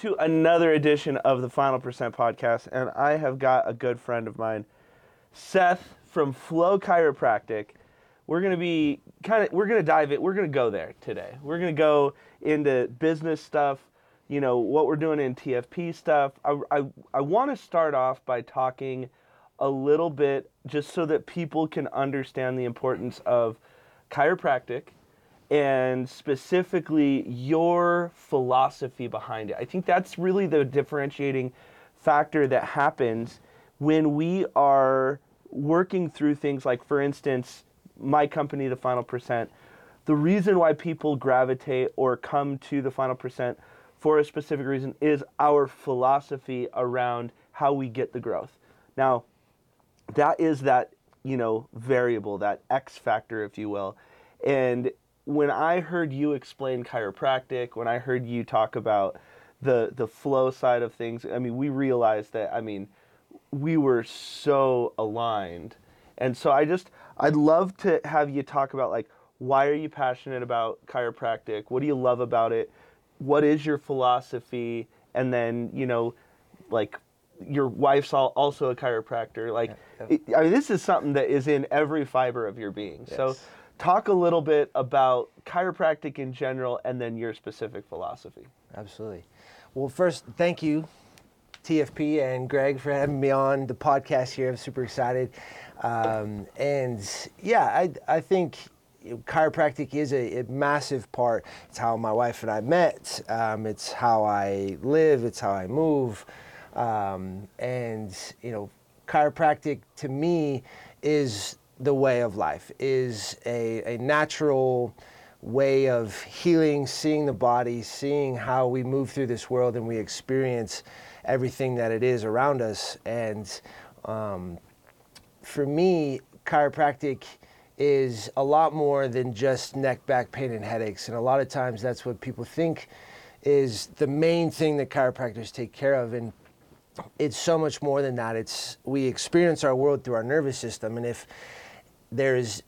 To another edition of the Final Percent Podcast, and I have got a good friend of mine, Seth from Flow Chiropractic. We're gonna be kind of we're gonna dive it. We're gonna go there today. We're gonna go into business stuff. You know what we're doing in TFP stuff. I I, I want to start off by talking a little bit just so that people can understand the importance of chiropractic and specifically your philosophy behind it. I think that's really the differentiating factor that happens when we are working through things like, for instance, my company, The Final Percent. The reason why people gravitate or come to The Final Percent for a specific reason is our philosophy around how we get the growth. Now, that is that, you know, variable, that X factor, if you will. And when I heard you explain chiropractic, when I heard you talk about the the flow side of things, I mean, we realized that I mean, we were so aligned. And so I just I'd love to have you talk about like why are you passionate about chiropractic? What do you love about it? What is your philosophy? And then, you know, like your wife's also a chiropractor. Like, yeah, yeah. It, I mean, this is something that is in every fiber of your being. Yes. So, talk a little bit about chiropractic in general and then your specific philosophy. Absolutely. Well, first, thank you, TFP and Greg, for having me on the podcast here. I'm super excited. Um, and yeah, I, I think chiropractic is a, a, massive part. It's how my wife and I met, um, it's how I live, it's how I move. Um, and, you know, chiropractic to me is the way of life, is a, a natural way of healing, seeing the body, seeing how we move through this world and we experience everything that it is around us. And um, for me, chiropractic is a lot more than just neck, back pain, and headaches. And a lot of times that's what people think is the main thing that chiropractors take care of. And it's so much more than that. It's we experience our world through our nervous system. And if there's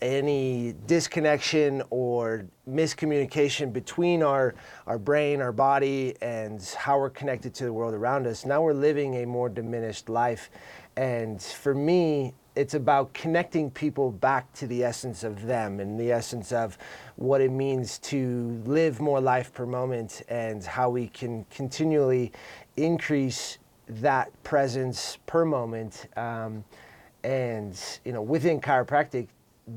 any disconnection or miscommunication between our, our brain, our body, and how we're connected to the world around us, now we're living a more diminished life. And for me, it's about connecting people back to the essence of them and the essence of what it means to live more life per moment and how we can continually increase that presence per moment. Um, and you know within chiropractic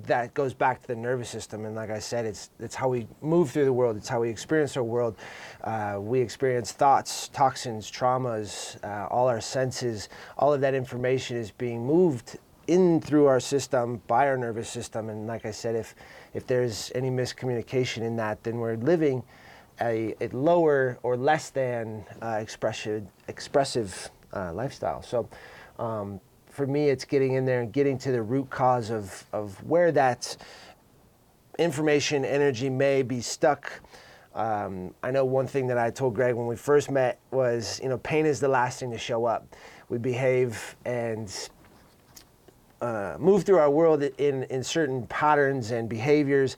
that goes back to the nervous system. And like i said it's it's how we move through the world. It's how we experience our world. Uh, we experience thoughts toxins traumas uh, all our senses. All of that information is being moved in through our system by our nervous system. And like i said if if there's any miscommunication in that then we're living a, a lower or less than uh, expressive expressive uh, lifestyle. So um, for me, it's getting in there and getting to the root cause of, of where that information, energy may be stuck. Um, I know one thing that I told Greg when we first met was, you know, pain is the last thing to show up. We behave and uh, move through our world in, in certain patterns and behaviors,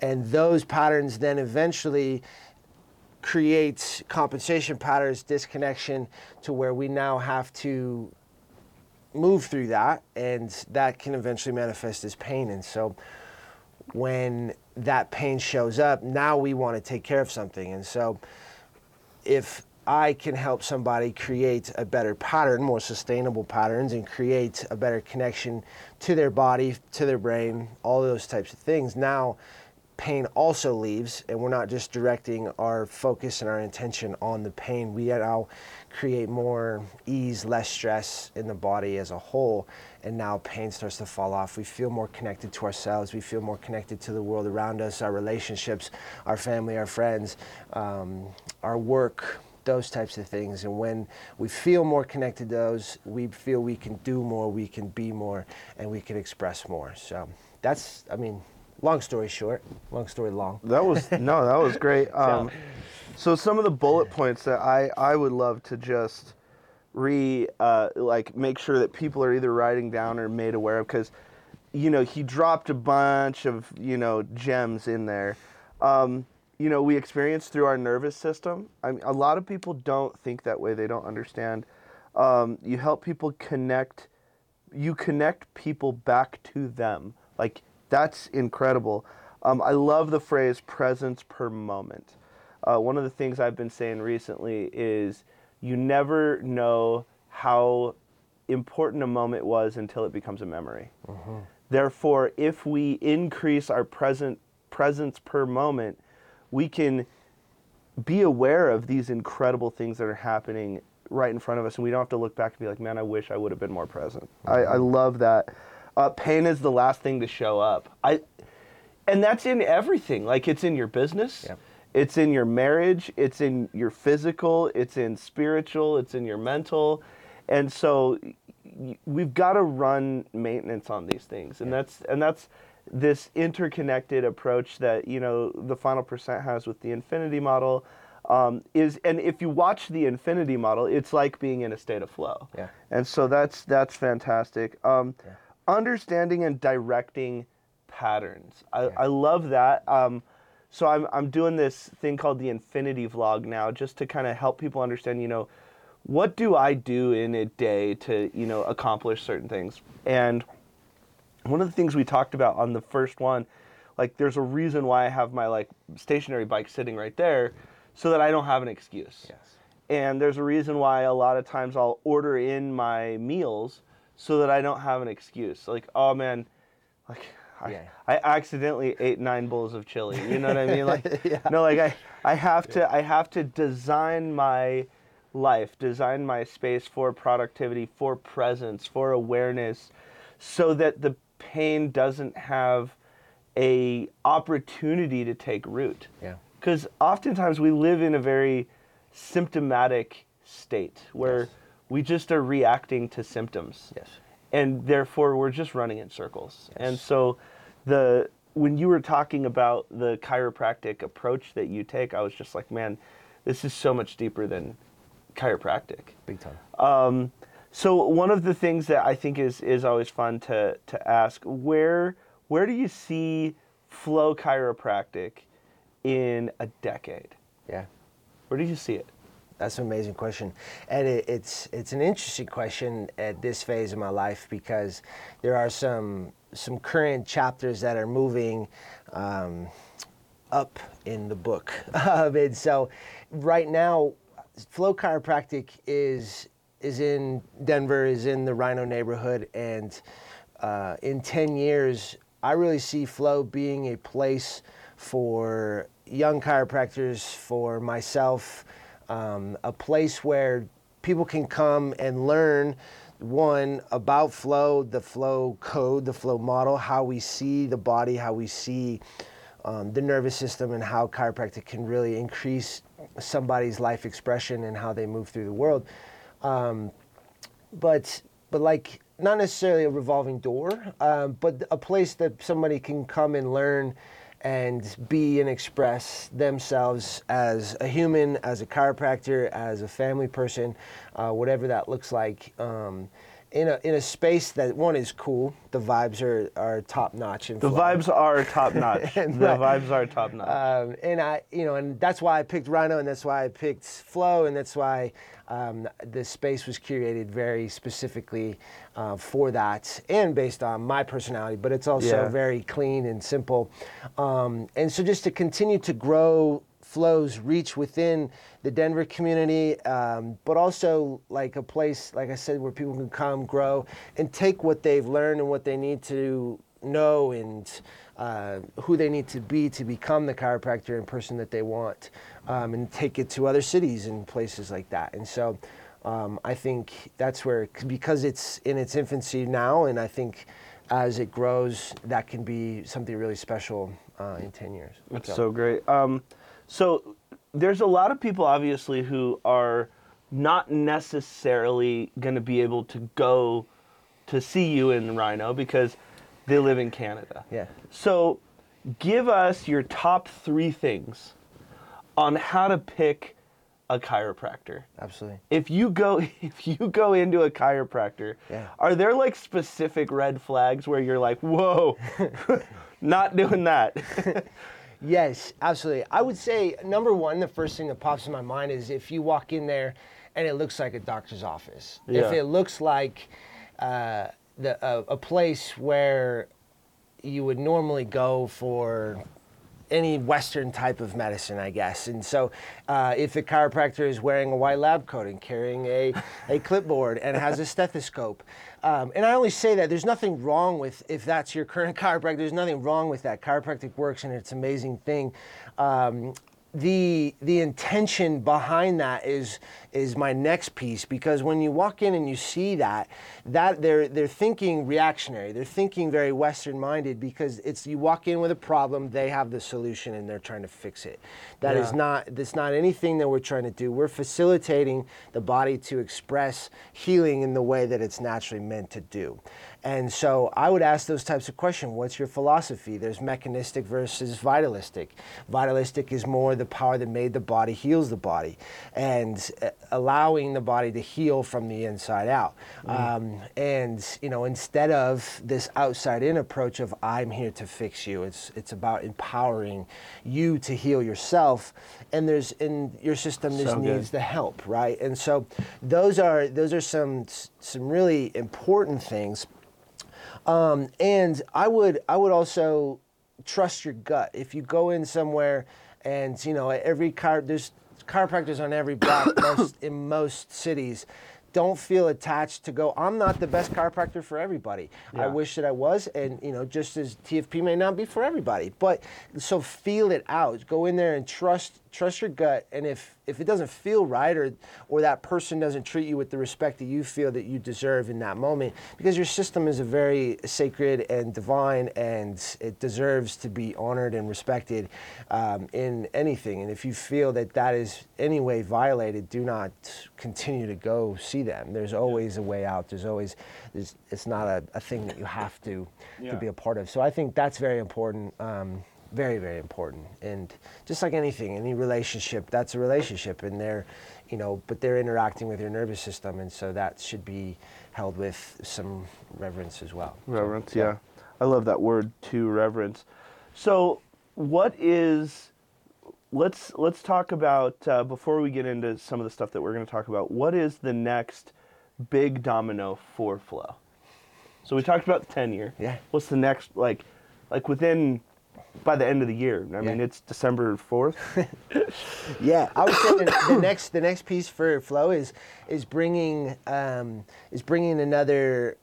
and those patterns then eventually create compensation patterns, disconnection, to where we now have to move through that, and that can eventually manifest as pain. And so, when that pain shows up, now we want to take care of something. And so, if I can help somebody create a better pattern, more sustainable patterns, and create a better connection to their body, to their brain, all those types of things. Now, pain also leaves, and we're not just directing our focus and our intention on the pain. We now create more ease, less stress in the body as a whole, and now pain starts to fall off. We feel more connected to ourselves. We feel more connected to the world around us, our relationships, our family, our friends, um, our work, those types of things. And when we feel more connected to those, we feel we can do more, we can be more, and we can express more. So that's, I mean, long story short, long story long. That was no, that was great. Um, so some of the bullet points that I I would love to just re uh, like make sure that people are either writing down or made aware of because you know he dropped a bunch of you know gems in there. Um, you know we experience through our nervous system. I mean, a lot of people don't think that way. They don't understand. Um, you help people connect. You connect people back to them. Like that's incredible. Um, I love the phrase presence per moment. Uh, one of the things I've been saying recently is you never know how important a moment was until it becomes a memory. Therefore, if we increase our present presence per moment, we can be aware of these incredible things that are happening right in front of us, and we don't have to look back and be like, "Man, I wish I would have been more present." I, I love that. Uh, pain is the last thing to show up. I, and that's in everything. Like it's in your business, Yep. it's in your marriage, it's in your physical, it's in spiritual, it's in your mental, and so we've got to run maintenance on these things, and that's and that's this interconnected approach that you know the final percent has with the infinity model. Um, is and if you watch the infinity model, it's like being in a state of flow. Yeah. And so that's that's fantastic. Um, Yeah. Understanding and directing patterns. I, I love that. Um, so I'm I'm doing this thing called the Infinity Vlog now, just to kind of help people understand. You know, what do I do in a day to you know accomplish certain things? And one of the things we talked about on the first one, like there's a reason why I have my like stationary bike sitting right there, so that I don't have an excuse. Yes. And there's a reason why a lot of times I'll order in my meals so that I don't have an excuse. Like, oh man, like I, Yeah. I accidentally ate nine bowls of chili. You know what I mean? Like, Yeah. no, like I, I have to, I have to design my life, design my space for productivity, for presence, for awareness, so that the pain doesn't have a opportunity to take root Yeah. because oftentimes we live in a very symptomatic state where Yes. We just are reacting to symptoms Yes. and therefore we're just running in circles and so the when you were talking about the chiropractic approach that you take i was just like man this is so much deeper than chiropractic Big time. um, so one of the things that I think is is always fun to to ask where where do you see flow chiropractic in a decade? Yeah. Where do you see it? That's an amazing question, and it, it's it's an interesting question at this phase of my life because there are some some current chapters that are moving um, up in the book, um, and so right now, Flow Chiropractic is is in Denver, is in the RiNo neighborhood, and uh, in ten years, I really see Flow being a place for young chiropractors, for myself, um, a place where people can come and learn one about flow, the flow code, the flow model, how we see the body, how we see um, the nervous system, and how chiropractic can really increase somebody's life expression and how they move through the world. Um, but but like not necessarily a revolving door, um, but a place that somebody can come and learn and be and express themselves as a human, as a chiropractor, as a family person, uh, whatever that looks like. Um, in a, in a space that one is cool, the vibes are, are top notch. The vibes are top notch. the vibes are top notch. Um, and I, you know, and that's why I picked RiNo, and that's why I picked Flow, and that's why um, the space was curated very specifically uh, for that, and based on my personality. But it's also Yeah. very clean and simple, um, and so just to continue to grow Flow's reach within the Denver community, um, but also like a place, like I said, where people can come, grow, and take what they've learned and what they need to know and uh, who they need to be to become the chiropractor and person that they want, um, and take it to other cities and places like that. And so, um, I think that's where because it's in its infancy now, and I think as it grows, that can be something really special uh, in ten years. That's so great. Um, so there's a lot of people obviously who are not necessarily going to be able to go to see you in RiNo because they live in Canada. Yeah. So give us your top three things on how to pick a chiropractor. Absolutely. If you go if you go into a chiropractor, Yeah. are there like specific red flags where you're like, "Whoa, not doing that." Yes, absolutely. I would say number one, the first thing that pops in my mind is if you walk in there and it looks like a doctor's office. If it looks like uh, the a, a place where you would normally go for any Western type of medicine, I guess. And so, uh, if the chiropractor is wearing a white lab coat and carrying a, a clipboard and has a stethoscope, um, and I only say that there's nothing wrong with if that's your current chiropractor. There's nothing wrong with that. Chiropractic works and it's an amazing thing. Um, the the intention behind that is is my next piece because when you walk in and you see that that they're they're thinking reactionary. They're thinking very western minded because it's you walk in with a problem they have the solution and they're trying to fix it. That is Yeah. not that's not anything that we're trying to do. We're facilitating the body to express healing in the way that it's naturally meant to do and so I would ask those types of questions. What's your philosophy? There's mechanistic versus vitalistic. Vitalistic is more the power that made the body heals the body and uh, allowing the body to heal from the inside out. Um, and, you know, instead of this outside in approach of I'm here to fix you, it's, it's about empowering you to heal yourself. And there's in your system, this So needs the help, right? And so those are, those are some, some really important things um, and I would I would also trust your gut. If you go in somewhere and you know every car there's chiropractors on every block most in most cities. Don't feel attached to go. I'm not the best chiropractor for everybody. I wish that I was, and you know, just as TFP may not be for everybody. But so feel it out. Go in there and trust trust your gut. And if if it doesn't feel right, or or that person doesn't treat you with the respect that you feel that you deserve in that moment, because your system is a very sacred and divine, and it deserves to be honored and respected um, in anything. And if you feel that that is any way violated, do not continue to go see them. There's always a way out. There's always there's, it's not a, a thing that you have to Yeah. to be a part of. So I think that's very important. Um, very very important and just like anything any relationship that's a relationship and they're you know but they're interacting with your nervous system and so that should be held with some reverence as well So, Reverence, yeah. I love that word too, reverence. So, what is let's let's talk about uh, before we get into some of the stuff that we're going to talk about. What is the next big domino for Flow? So we talked about the ten year. Yeah. What's the next like like within by the end of the year? I mean, it's December fourth. Yeah, I would say the, the next the next piece for Flow is is bringing um, is bringing another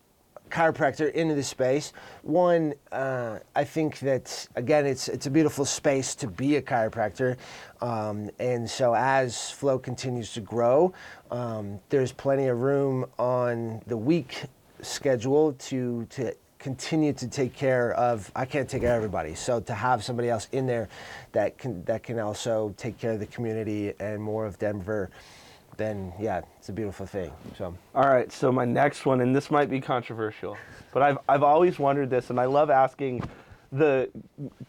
chiropractor into the space. One, uh, I think that again, it's it's a beautiful space to be a chiropractor, um, and so as Flow continues to grow, um, there's plenty of room on the week schedule to to continue to take care of I can't take care of everybody. So to have somebody else in there that can that can also take care of the community and more of Denver, then yeah, it's a beautiful thing. So All right, so my next one, and this might be controversial, but I've I've always wondered this, and I love asking the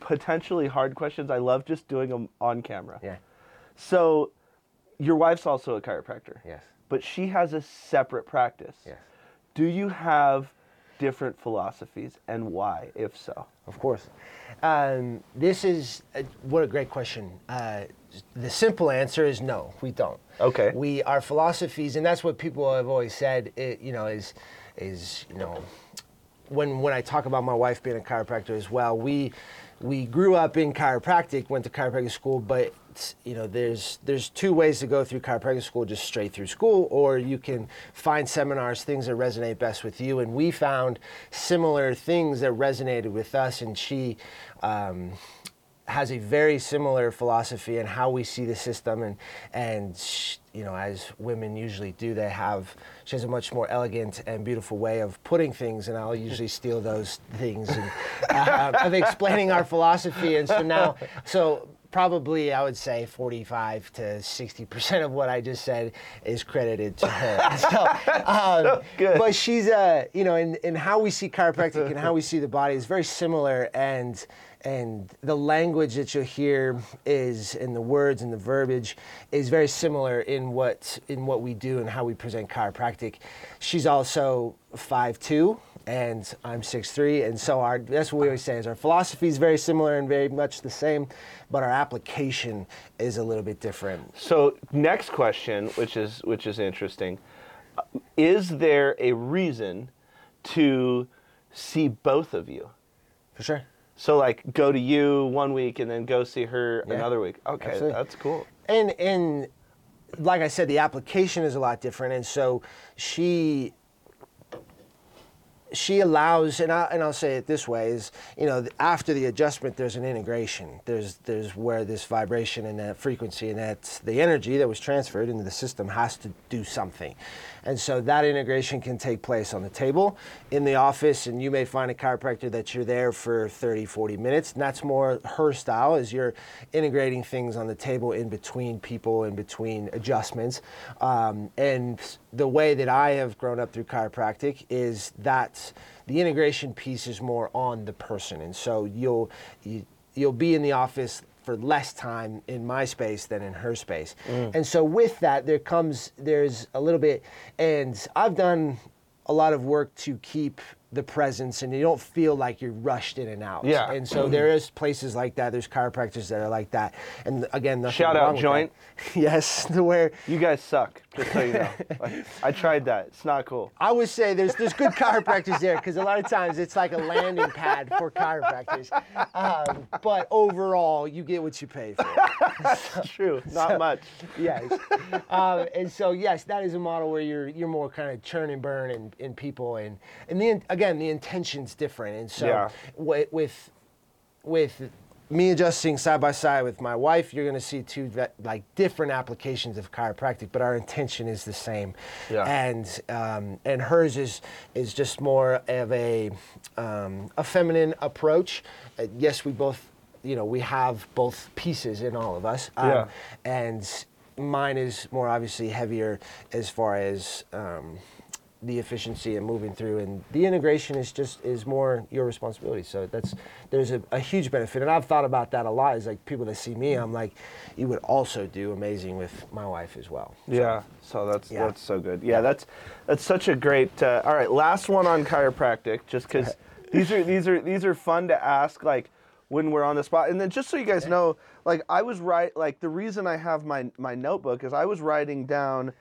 potentially hard questions. I love just doing them on camera. yeah. So, your wife's also a chiropractor. Yes. But she has a separate practice. Yes. Do you have different philosophies, and why, if so? Of course. Um, this is uh what a great question. Uh, the simple answer is no, we don't. Okay. We our philosophies, and that's what people have always said. It, you know, is is you know, when when I talk about my wife being a chiropractor as well, we we grew up in chiropractic, went to chiropractic school, but you know, there's there's two ways to go through chiropractic school, just straight through school, or you can find seminars, things that resonate best with you. And we found similar things that resonated with us, and she. Um, has a very similar philosophy in how we see the system and and sh- you know as women usually do they have she has a much more elegant and beautiful way of putting things and I'll usually steal those things and, uh, of explaining our philosophy and so now so probably I would say 45 to 60 percent of what I just said is credited to her so, um, good. but she's uh you know in, in how we see chiropractic and how we see the body is very similar and and the language that you'll hear is and the words and the verbiage is very similar in what in what we do and how we present chiropractic she's also 5'2 and I'm 6'3", and so our that's what we always say is our philosophy is very similar and very much the same, but our application is a little bit different. So next question, which is which is interesting, is there a reason to see both of you? For sure. So like go to you one week and then go see her Yeah, another week. Okay, absolutely. that's cool. And and like I said, the application is a lot different, and so she she allows, and I and I'll say it this way: is you know after the adjustment, there's an integration. There's there's where this vibration and that frequency and that the energy that was transferred into the system has to do something, and so that integration can take place on the table, in the office, and you may find a chiropractor that you're there for 30, 40 minutes, and that's more her style. Is you're integrating things on the table in between people, in between adjustments, um, and the way that I have grown up through chiropractic is that the integration piece is more on the person, and so you'll you, you'll be in the office for less time in my space than in her space, mm. and so with that there comes there's a little bit, and I've done a lot of work to keep the presence and you don't feel like you're rushed in and out. Yeah. And so there is places like that. There's chiropractors that are like that. And again, Shout out Joint. yes, to where You guys suck, just so you know. Like, I tried that. It's not cool. I would say there's there's good chiropractors there because a lot of times it's like a landing pad for chiropractors. Um, but overall, you get what you pay for. It's true. Not much. yes. Um, and so yes, that is a model where you're you're more kind of churn and burn in, in people and and the again the intention's different. And so Yeah. wi- with with me adjusting side by side with my wife, you're going to see two ve- like different applications of chiropractic, but our intention is the same. Yeah. And um, and hers is is just more of a um, a feminine approach. Uh, yes, we both you know we have both pieces in all of us. Um, Yeah. And mine is more obviously heavier as far as um, the efficiency and moving through and the integration is just is more your responsibility so that's there's a, a huge benefit and i've thought about that a lot is like people that see me i'm like you would also do amazing with my wife as well Yeah. So that's Yeah. that's so good. Yeah, that's that's such a great. Uh, all right, last one on chiropractic, just because these are these are these are fun to ask, like when we're on the spot, and then just so you guys know, like I was right. Like the reason I have my my notebook is I was writing down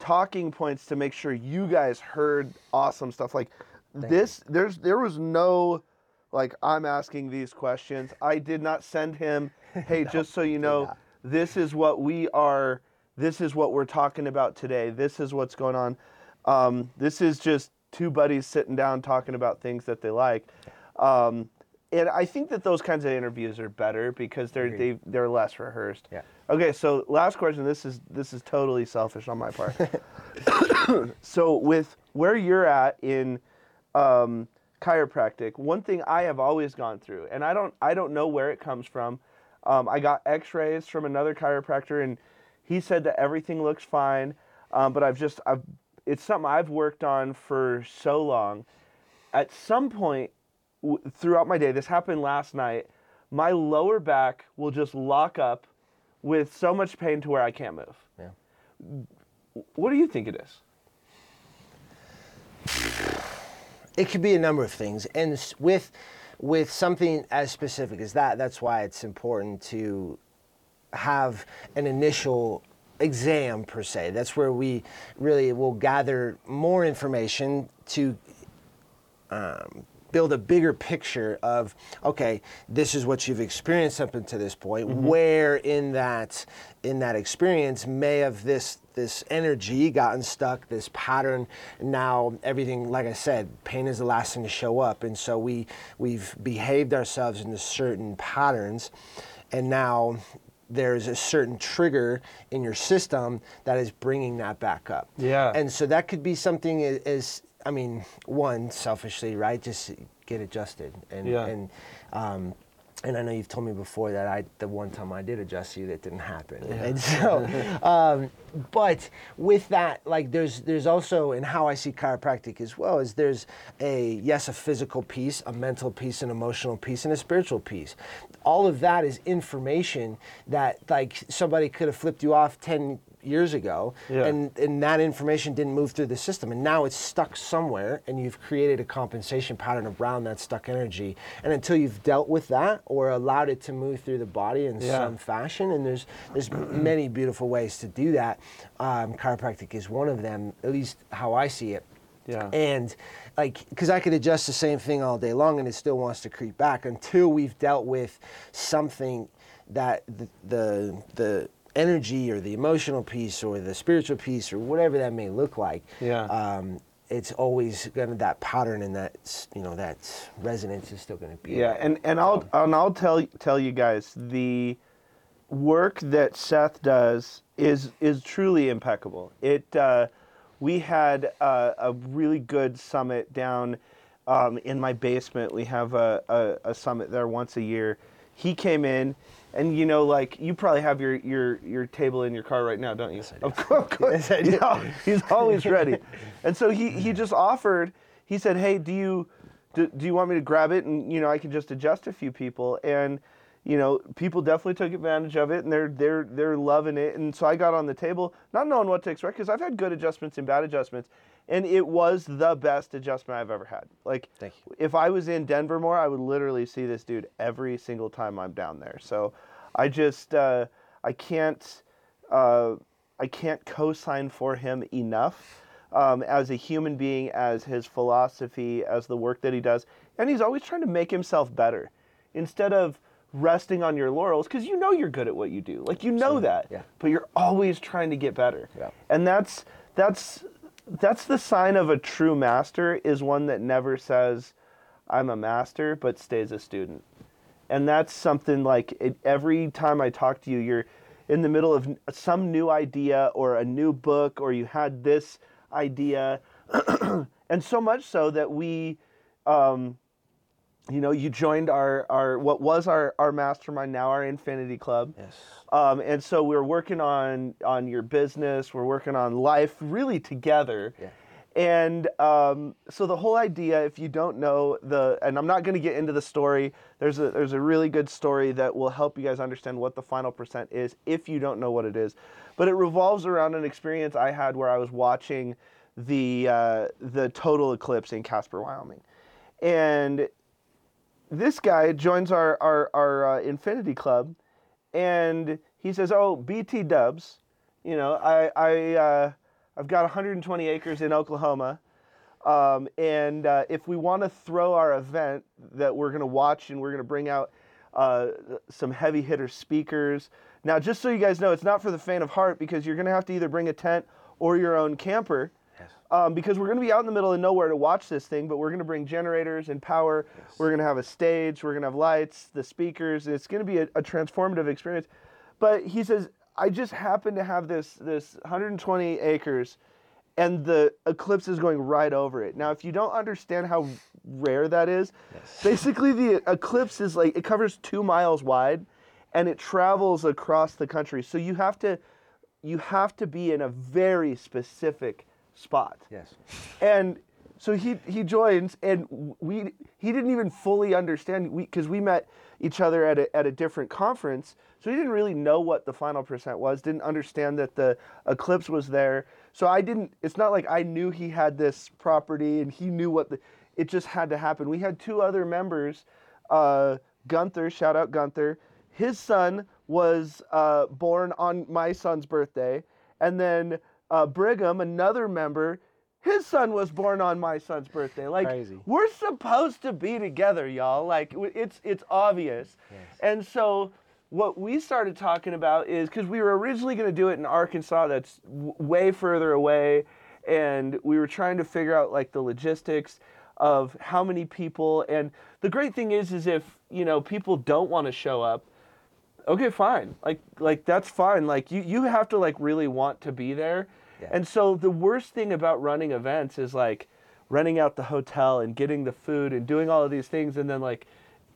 talking points to make sure you guys heard awesome stuff. Like this, there's there was no like I'm asking these questions. I did not send him, hey, just so you know, not. this is what we are this is what we're talking about today this is what's going on um, this is just two buddies sitting down talking about things that they like um, and i think that those kinds of interviews are better because they're they, they're less rehearsed Yeah. okay so last question this is this is totally selfish on my part so with where you're at in um, chiropractic, one thing I have always gone through, and I don't I don't know where it comes from. Um, I got X-rays from another chiropractor, and he said that everything looks fine. Um, but I've just I've it's something I've worked on for so long. At some point w- throughout my day, this happened last night. My lower back will just lock up with so much pain to where I can't move. Yeah. What do you think it is? it could be a number of things and with with something as specific as that that's why it's important to have an initial exam per se that's where we really will gather more information to um, build a bigger picture of okay this is what you've experienced up until this point. Mm-hmm. Where in that in that experience may have this this energy gotten stuck this pattern. Now everything like i said pain is the last thing to show up. And so we we've behaved ourselves into certain patterns. And now there's a certain trigger in your system that is bringing that back up. Yeah. and so that could be something as I mean, one selfishly, right? Just get adjusted, and Yeah. and um, and I know you've told me before that I the one time I did adjust you that didn't happen, and so, um, but with that, like there's there's also in how I see chiropractic as well is there's a yes a physical piece, a mental piece, an emotional piece, and a spiritual piece. All of that is information that like somebody could have flipped you off ten years ago, Yeah. and and that information didn't move through the system, and now it's stuck somewhere, and you've created a compensation pattern around that stuck energy, and until you've dealt with that or allowed it to move through the body in Yeah. some fashion, and there's there's many beautiful ways to do that. Um, chiropractic is one of them, at least how I see it. Yeah. And like, because I could adjust the same thing all day long and it still wants to creep back until we've dealt with something that the, the, the energy or the emotional piece or the spiritual piece or whatever that may look like. Yeah. Um, it's always gonna that pattern and that you know that resonance is still gonna be. Yeah, there. and, and I'll and I'll tell tell you guys the work that Seth does is is truly impeccable. It uh, we had uh, a really good summit down um, in my basement. We have a, a, a summit there once a year. He came in, and you know, like you probably have your your your table in your car right now, don't you? Of course, of course. Yeah, he's always ready. And so he he just offered. He said, "Hey, do you do, do you want me to grab it and you know I can just adjust a few people and." You know, people definitely took advantage of it, and they're they're they're loving it. And so I got on the table, not knowing what to expect, because I've had good adjustments and bad adjustments, and it was the best adjustment I've ever had. Like, Thank you. if I was in Denver more, I would literally see this dude every single time I'm down there. So, I just uh, I can't uh, I can't co-sign for him enough. Um, as a human being, as his philosophy, as the work that he does, and he's always trying to make himself better, instead of resting on your laurels because you know you're good at what you do. Like you know that yeah. but you're always trying to get better. Yeah. and that's that's that's the sign of a true master is one that never says i'm a master but stays a student. And that's something like it, every time i talk to you you're in the middle of some new idea or a new book or you had this idea. And so much so that we um, you know, you joined our, our what was our, our mastermind, now our Infinity Club. Yes. Um, and so we're working on on your business, we're working on life really together. Yeah. And um, so the whole idea, if you don't know the, and I'm not going to get into the story. There's a there's a really good story that will help you guys understand what the final percent is if you don't know what it is. But it revolves around an experience I had where I was watching the uh, the total eclipse in Casper, Wyoming, and this guy joins our our, our uh, Infinity Club, and he says, "Oh, BT Dubs, you know, I I uh, I've got 120 acres in Oklahoma, um, and uh, if we want to throw our event that we're going to watch and we're going to bring out uh, some heavy hitter speakers. Now, just so you guys know, it's not for the faint of heart because you're going to have to either bring a tent or your own camper." Yes. um, because we're going to be out in the middle of nowhere to watch this thing, but we're going to bring generators and power. We're going to have a stage. We're going to have lights, the speakers. It's going to be a, a transformative experience. But he says, I just happen to have this this 120 acres, and the eclipse is going right over it. Now, if you don't understand how rare that is, basically the eclipse is like it covers two miles wide, and it travels across the country. So you have to you have to be in a very specific spot. Yes. And so he he joins, and we he didn't even fully understand we because we met each other at a at a different conference, so he didn't really know what the final percent was. Didn't understand that the eclipse was there. So I didn't. It's not like I knew he had this property and he knew what the. It just had to happen. We had two other members, uh, Gunther. Shout out Gunther. His son was uh, born on my son's birthday, and then uh, Brigham, another member, his son was born on my son's birthday. Like Crazy. we're supposed to be together, y'all. Like it's it's obvious. And so what we started talking about is because we were originally going to do it in Arkansas, that's w- way further away, and we were trying to figure out like the logistics of how many people. And the great thing is, is if you know people don't want to show up, okay fine like like that's fine like you you have to like really want to be there Yeah. and so the worst thing about running events is like renting out the hotel and getting the food and doing all of these things and then like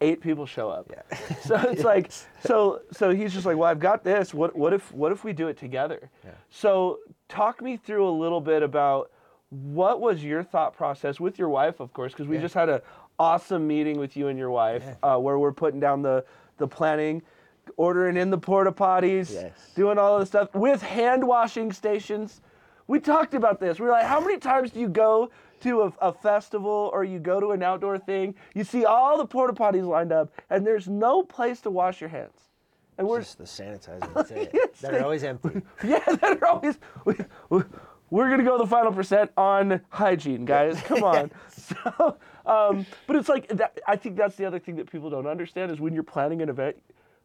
eight people show up Yeah. so it's like so so he's just like well i've got this what what if what if we do it together Yeah. so talk me through a little bit about what was your thought process with your wife of course because we Yeah. just had a awesome meeting with you and your wife uh, where we're putting down the the planning ordering in the porta potties, Yes. doing all of the stuff with hand washing stations. We talked about this. We were like, how many times do you go to a, a festival or you go to an outdoor thing? You see all the porta potties lined up, and there's no place to wash your hands. And we're Just the sanitizer. That's it. Yes, that are always empty. yeah, that are always. We, we, we're gonna go the final percent on hygiene, guys. Come on. So, um, but it's like that, I think that's the other thing that people don't understand is when you're planning an event,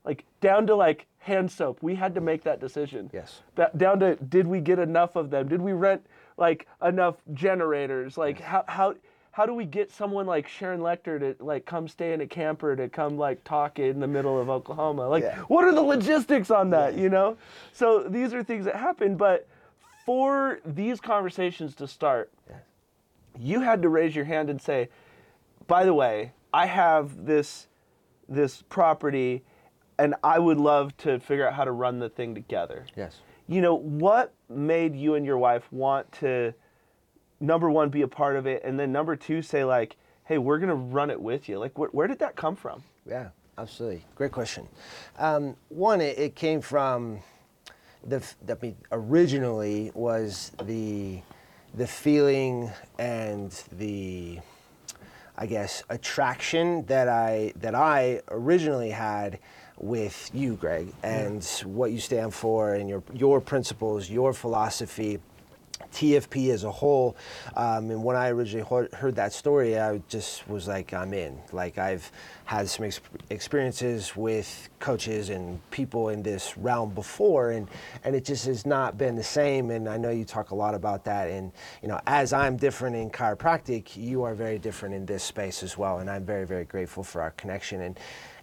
like down to like hand soap, we had to make that decision. Yes. That, down to did we get enough of them? Did we rent like enough generators? Like how how how do we get someone like Sharon Lechter to like come stay in a camper to come like talk in the middle of Oklahoma? Like Yeah. what are the logistics on that? You know, so these are things that happen. But for these conversations to start, you had to raise your hand and say, "By the way, I have this this property, and I would love to figure out how to run the thing together." Yes. You know, what made you and your wife want to number one be a part of it, and then number two say like, "Hey, we're gonna run it with you." Like, where, where did that come from? Yeah, absolutely. Great question. Um, one, it, it came from the that originally was the the feeling and the I guess attraction that I that I originally had with you, Greg, and what you stand for and your your principles, your philosophy. TFP as a whole, um, and when I originally heard, heard that story, I just was like, I'm in. Like I've had some ex- experiences with coaches and people in this realm before, and and it just has not been the same. And I know you talk a lot about that. And you know, as I'm different in chiropractic, you are very different in this space as well. And I'm very very grateful for our connection and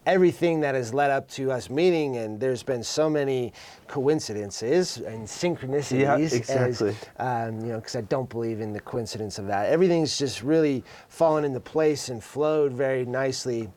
everything that has led up to us meeting. And there's been so many coincidences and synchronicities. as- exactly. um, you know, because I don't believe in the coincidence of that. Everything's just really fallen into place and flowed very nicely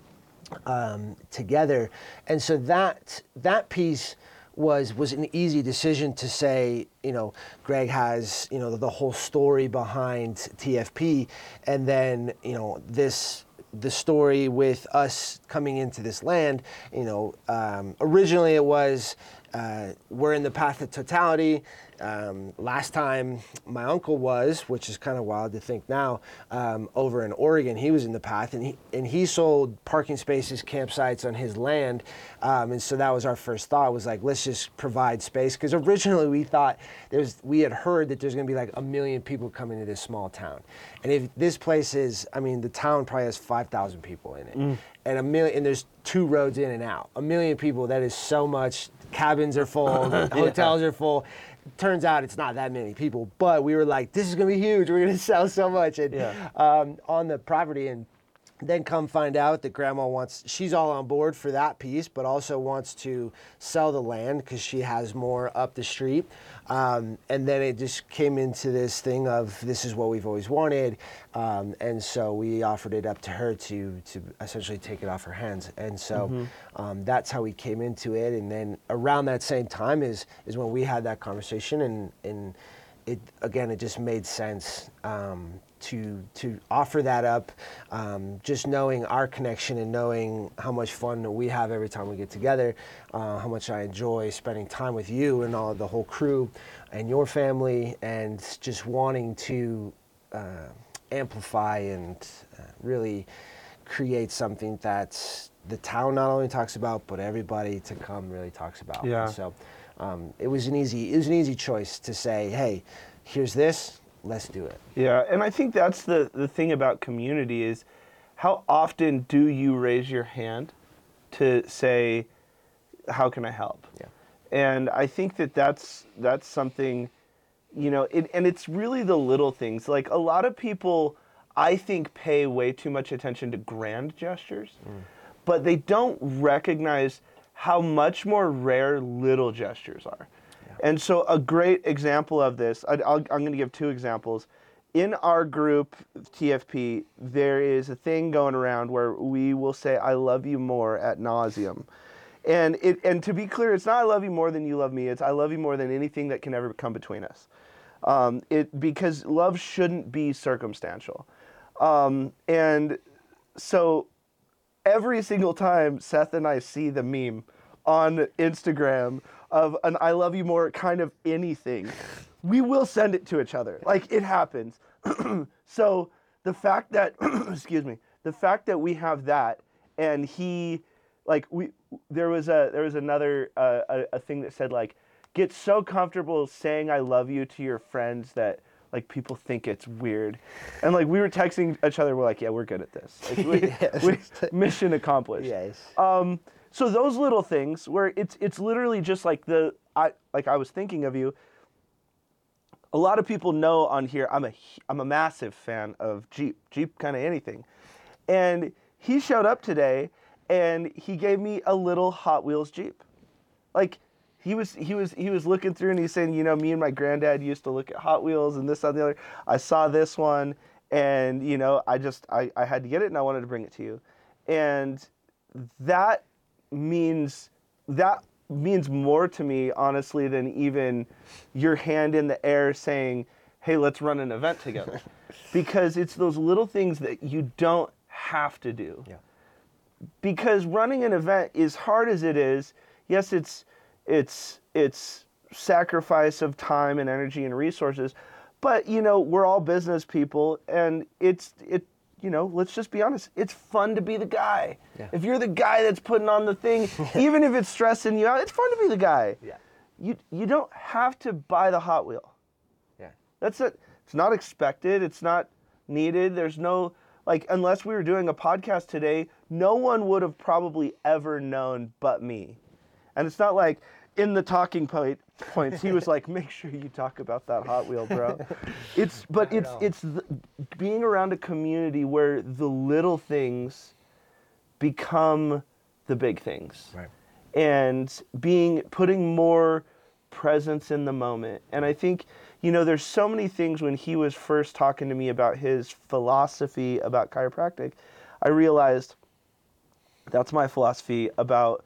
um, together, and so that that piece was was an easy decision to say. You know, Greg has you know the whole story behind TFP, and then you know this the story with us coming into this land. You know, um, originally it was uh, we're in the path of totality. Um, last time my uncle was, which is kind of wild to think now, um, over in Oregon, he was in the path, and he and he sold parking spaces, campsites on his land, um, and so that was our first thought was like, let's just provide space. Because originally we thought there's we had heard that there's going to be like a million people coming to this small town, and if this place is, I mean, the town probably has five thousand people in it, and a million, and there's two roads in and out, a million people, that is so much. Cabins are full, hotels are full turns out it's not that many people, but we were like, this is gonna be huge. We're gonna sell so much and, Yeah. um, on the property. And then come find out that grandma wants, she's all on board for that piece, but also wants to sell the land because she has more up the street. Um, and then it just came into this thing of this is what we've always wanted. Um, and so we offered it up to her to, to essentially take it off her hands. And so um, that's how we came into it. And then around that same time is, is when we had that conversation and, and it again, it just made sense um, to to offer that up. Um, just knowing our connection and knowing how much fun we have every time we get together, uh, how much I enjoy spending time with you and all the whole crew and your family, and just wanting to uh, amplify and uh, really create something that the town not only talks about, but everybody to come really talks about. Yeah. So um, it was an easy it was an easy choice to say, hey, here's this, let's do it. Yeah, and I think that's the the thing about community is how often do you raise your hand to say how can I help? Yeah. And I think that that's that's something you know, it, and it's really the little things. Like a lot of people I think pay way too much attention to grand gestures, mm. but they don't recognize how much more rare little gestures are. And so, a great example of this, I, I'm going to give two examples. In our group, TFP, there is a thing going around where we will say, I love you more at nauseum. And, it, and to be clear, it's not I love you more than you love me, it's I love you more than anything that can ever come between us. Um, it, because love shouldn't be circumstantial. Um, and so every single time Seth and I see the meme on Instagram of an I love you more kind of anything, we will send it to each other. Like it happens. so the fact that excuse me, the fact that we have that and he like we there was a there was another uh, a, a thing that said like get so comfortable saying I love you to your friends that like people think it's weird, and like we were texting each other, we're like, yeah, we're good at this. Like, we, Yes. we, mission accomplished. Yes. Um, so those little things where it's it's literally just like the I like I was thinking of you. A lot of people know on here I'm a I'm a massive fan of Jeep Jeep kind of anything, and he showed up today and he gave me a little Hot Wheels Jeep, like he was he was he was looking through and he's saying you know me and my granddad used to look at Hot Wheels and this on the other. I saw this one and you know I just I, I had to get it and I wanted to bring it to you, and that means that means more to me honestly than even your hand in the air saying hey let's run an event together because it's those little things that you don't have to do Yeah. because running an event is hard as it is yes it's it's it's sacrifice of time and energy and resources but you know we're all business people and it's it you know let's just be honest it's fun to be the guy Yeah. if you're the guy that's putting on the thing even if it's stressing you out it's fun to be the guy Yeah. you you don't have to buy the hot wheel Yeah. that's it. It's not expected. It's not needed. There's no like unless we were doing a podcast today, no one would have probably ever known but me. And it's not like in the talking point points he was like, "Make sure you talk about that Hot Wheel, bro." It's but it's it's the, being around a community where the little things become the big things Right. and being putting more presence in the moment. And I think, you know, there's so many things when he was first talking to me about his philosophy about chiropractic, I realized that's my philosophy about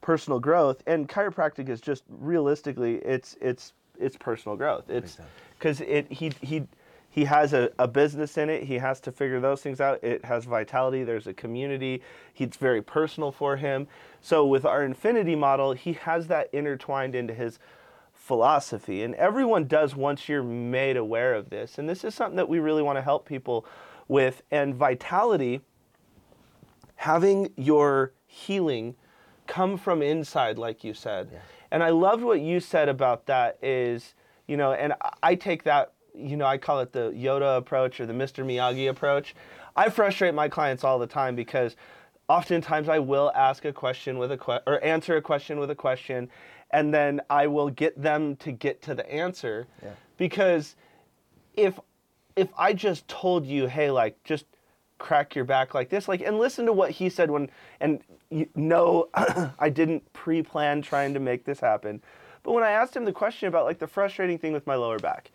personal growth and chiropractic is just realistically it's it's it's personal growth. It's cuz it he he he has a, a business in it. He has to figure those things out. It has vitality. There's a community. It's very personal for him. So with our infinity model, he has that intertwined into his philosophy. And everyone does once you're made aware of this. And this is something that we really want to help people with. And vitality, having your healing come from inside, like you said. Yes. And I loved what you said about that is, you know, and I- I take that, you know, I call it the Yoda approach or the Mr. Miyagi approach. I frustrate my clients all the time because oftentimes I will ask a question with a que- or answer a question with a question and then I will get them to get to the answer Yeah. because if if I just told you, hey, like just crack your back like this, like and listen to what he said when and you know I didn't pre-plan trying to make this happen. But when I asked him the question about like the frustrating thing with my lower back,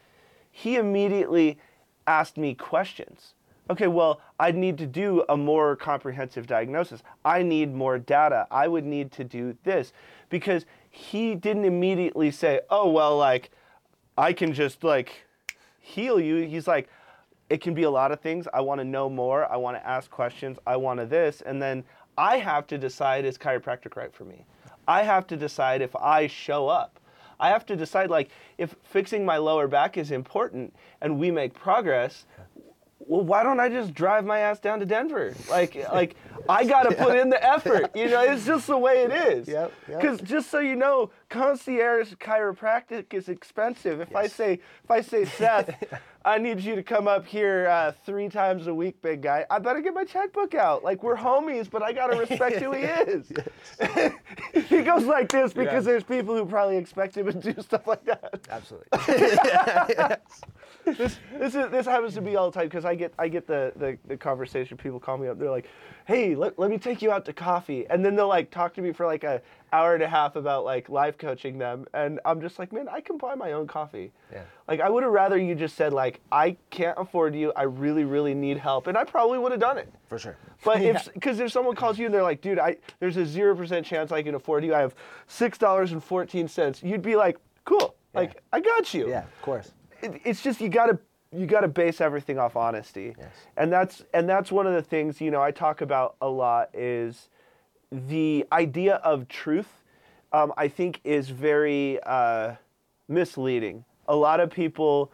he immediately asked me questions. Okay, well, I'd need to do a more comprehensive diagnosis. I need more data. I would need to do this because he didn't immediately say, "Oh, well, like I can just like heal you." He's like, "It can be a lot of things. I want to know more. I want to ask questions. I want to this." And then I have to decide is chiropractic right for me? I have to decide if I show up. I have to decide like if fixing my lower back is important and we make progress, well, why don't I just drive my ass down to Denver? Like, like I got to put in the effort. You know, it's just the way it is. Yep, yep. Because just so you know, concierge chiropractic is expensive. If I say, if I say, Seth, I need you to come up here uh, three times a week, big guy. I better get my checkbook out. Like we're homies, but I gotta respect who he is. he goes like this because Yeah. there's people who probably expect him to do stuff like that Absolutely. this this is this happens to be all the time because I get I get the, the the conversation. People call me up. They're like, "Hey, let, let me take you out to coffee," and then they'll like talk to me for like a hour and a half about like life coaching them, and I'm just like, "Man, I can buy my own coffee." Yeah. Like I would have rather you just said like, "I can't afford you. I really really need help," and I probably would have done it. For sure. But if because if someone calls you and they're like, "Dude, I there's a zero percent chance I can afford you. I have $6.14 you'd be like, "Cool." Like I got you Yeah, of course. it, it's just you gotta you gotta base everything off honesty Yes. and that's and that's one of the things you know i talk about a lot is the idea of truth um, I think is very uh, misleading. A lot of people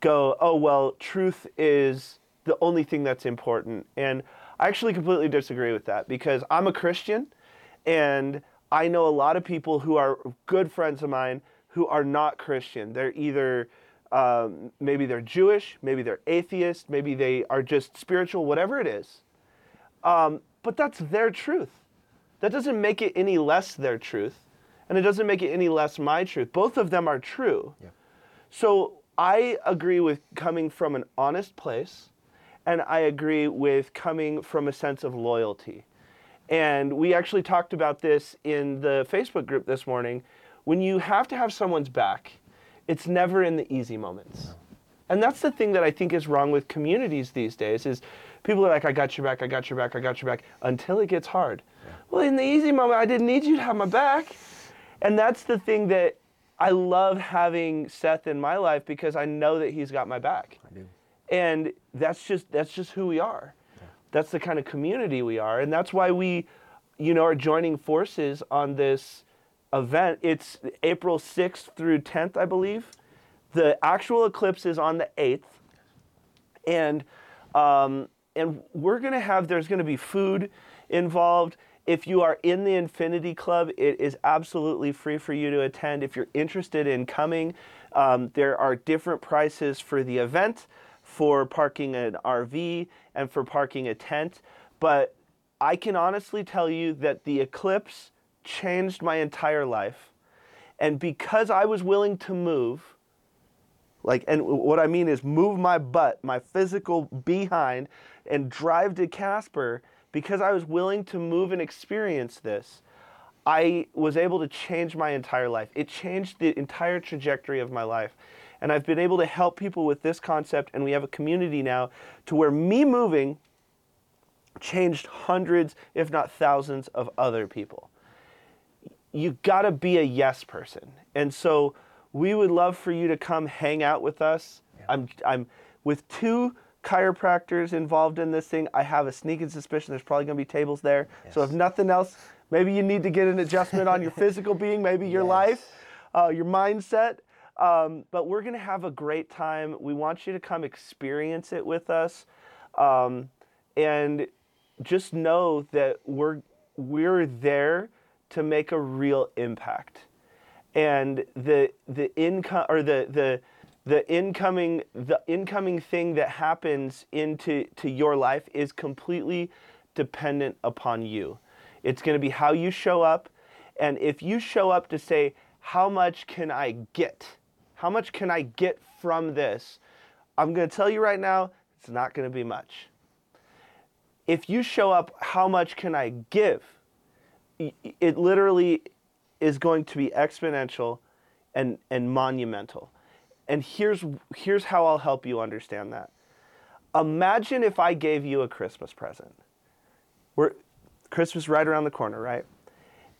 go, oh, well, truth is the only thing that's important. And I actually completely disagree with that because I'm a Christian and I know a lot of people who are good friends of mine who are not Christian. They're either um, maybe they're Jewish, maybe they're atheist, maybe they are just spiritual, whatever it is. Um, but that's their truth. That doesn't make it any less their truth, and it doesn't make it any less my truth. Both of them are true. Yeah. So I agree with coming from an honest place, and I agree with coming from a sense of loyalty. And we actually talked about this in the Facebook group this morning. When you have to have someone's back, it's never in the easy moments. And that's the thing that I think is wrong with communities these days is people are like, I got your back, I got your back, I got your back, until it gets hard. Well, in the easy moment, I didn't need you to have my back. And that's the thing that I love having Seth in my life because I know that he's got my back. I do. And that's just that's just who we are. That's the kind of community we are. And that's why we, you know, are joining forces on this event. It's April 6th through 10th, I believe. The actual eclipse is on the 8th. And um, and we're gonna have there's gonna be food involved. If you are in the Infinity Club, it is absolutely free for you to attend. If you're interested in coming, um, there are different prices for the event, for parking an RV, and for parking a tent. But I can honestly tell you that the eclipse changed my entire life. And because I was willing to move, like, and what I mean is move my butt, my physical behind, and drive to Casper because I was willing to move and experience this. I was able to change my entire life. It changed the entire trajectory of my life. And I've been able to help people with this concept, and we have a community now to where me moving changed hundreds, if not thousands, of other people. You gotta be a yes person. And so we would love for you to come hang out with us. I'm, I'm with two chiropractors involved in this thing. I have a sneaking suspicion there's probably going to be tables there. So if nothing else, maybe you need to get an adjustment on your physical being, maybe your Yes. life, uh, your mindset. Um, but we're going to have a great time. We want you to come experience it with us, um, and just know that we're we're there to make a real impact and the the income or the the the incoming the incoming thing that happens into to your life is completely dependent upon you. It's going to be how you show up and if you show up to say how much can I get? How much can I get from this? I'm going to tell you right now, it's not going to be much. If you show up how much can I give? it literally is going to be exponential and, and monumental. And here's, here's how I'll help you understand that. Imagine if I gave you a Christmas present. We're, Christmas right around the corner, right?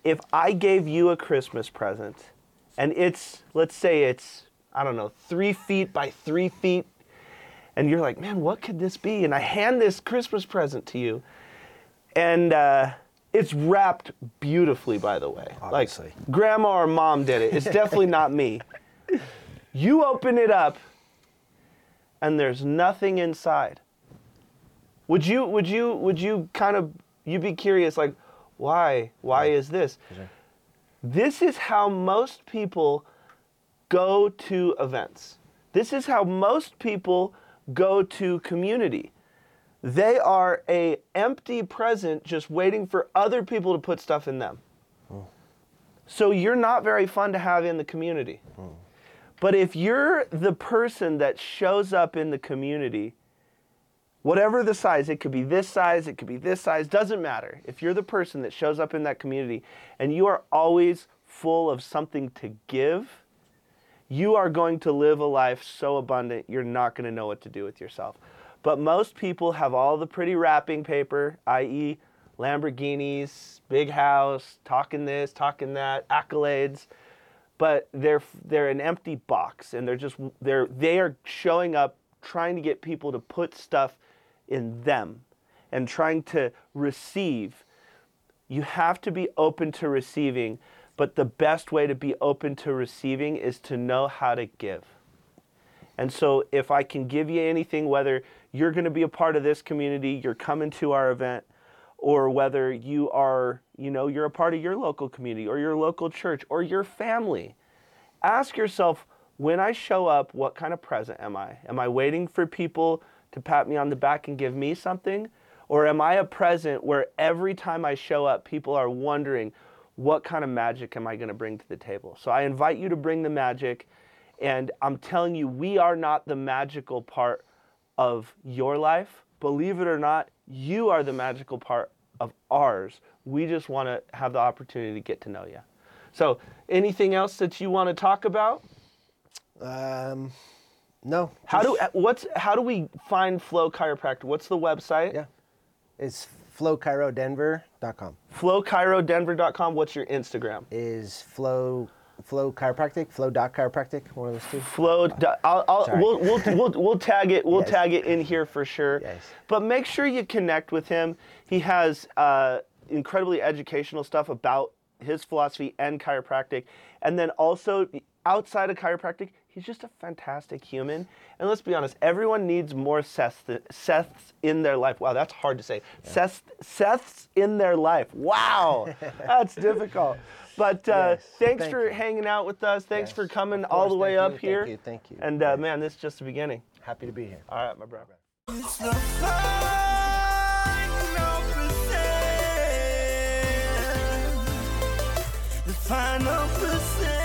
If I gave you a Christmas present and it's, let's say it's, I don't know, three feet by three feet, and you're like, man, what could this be? And I hand this Christmas present to you, and uh, it's wrapped beautifully, by the way. Obviously. Like grandma or mom did it. It's definitely not me. You open it up, and there's nothing inside. Would you? Would you? Would you kind of? You be curious, like, why? Why is this? This is how most people go to events. This is how most people go to community. They are a empty present just waiting for other people to put stuff in them. Hmm. So you're not very fun to have in the community. Hmm. But if you're the person that shows up in the community, whatever the size, it could be this size, it could be this size, doesn't matter. If you're the person that shows up in that community and you are always full of something to give, you are going to live a life so abundant you're not going to know what to do with yourself. But most people have all the pretty wrapping paper, i.e., Lamborghinis, big house, talking this, talking that, accolades, but they're they're an empty box and they're just they're they are showing up trying to get people to put stuff in them and trying to receive you have to be open to receiving But the best way to be open to receiving is to know how to give. And so if I can give you anything, whether you're going to be a part of this community, you're coming to our event, or whether you are, you know, you're a part of your local community or your local church or your family, ask yourself, when I show up, what kind of present am I? Am I waiting for people to pat me on the back and give me something? Or am I a present where every time I show up, people are wondering, what kind of magic am I going to bring to the table? So I invite you to bring the magic. And I'm telling you, we are not the magical part of your life. Believe it or not, you are the magical part of ours. We just want to have the opportunity to get to know you. So, anything else that you want to talk about? Um, no. How do what's how do we find Flow Chiropractic? What's the website? Yeah. It's flowchirodenver.com. FlowChiroDenver.com. What's your Instagram? Is flow flow chiropractic, flow dot chiropractic, one of those two. Flow. I'll, I'll, Sorry. we'll, we'll, we'll, we'll tag it. We'll Yes. tag it in here for sure. Yes. But make sure you connect with him. He has uh, incredibly educational stuff about his philosophy and chiropractic, and then also outside of chiropractic, he's just a fantastic human. And let's be honest, everyone needs more Seth, Seths in their life. Wow, that's hard to say. Seth, Seths in their life. Wow, that's difficult. But uh, yes. thanks thank for you. hanging out with us. Thanks yes. for coming all the way up you, here. Thank you. Thank you. And uh, man, this is just the beginning. Happy to be here. All right, my brother. final percent.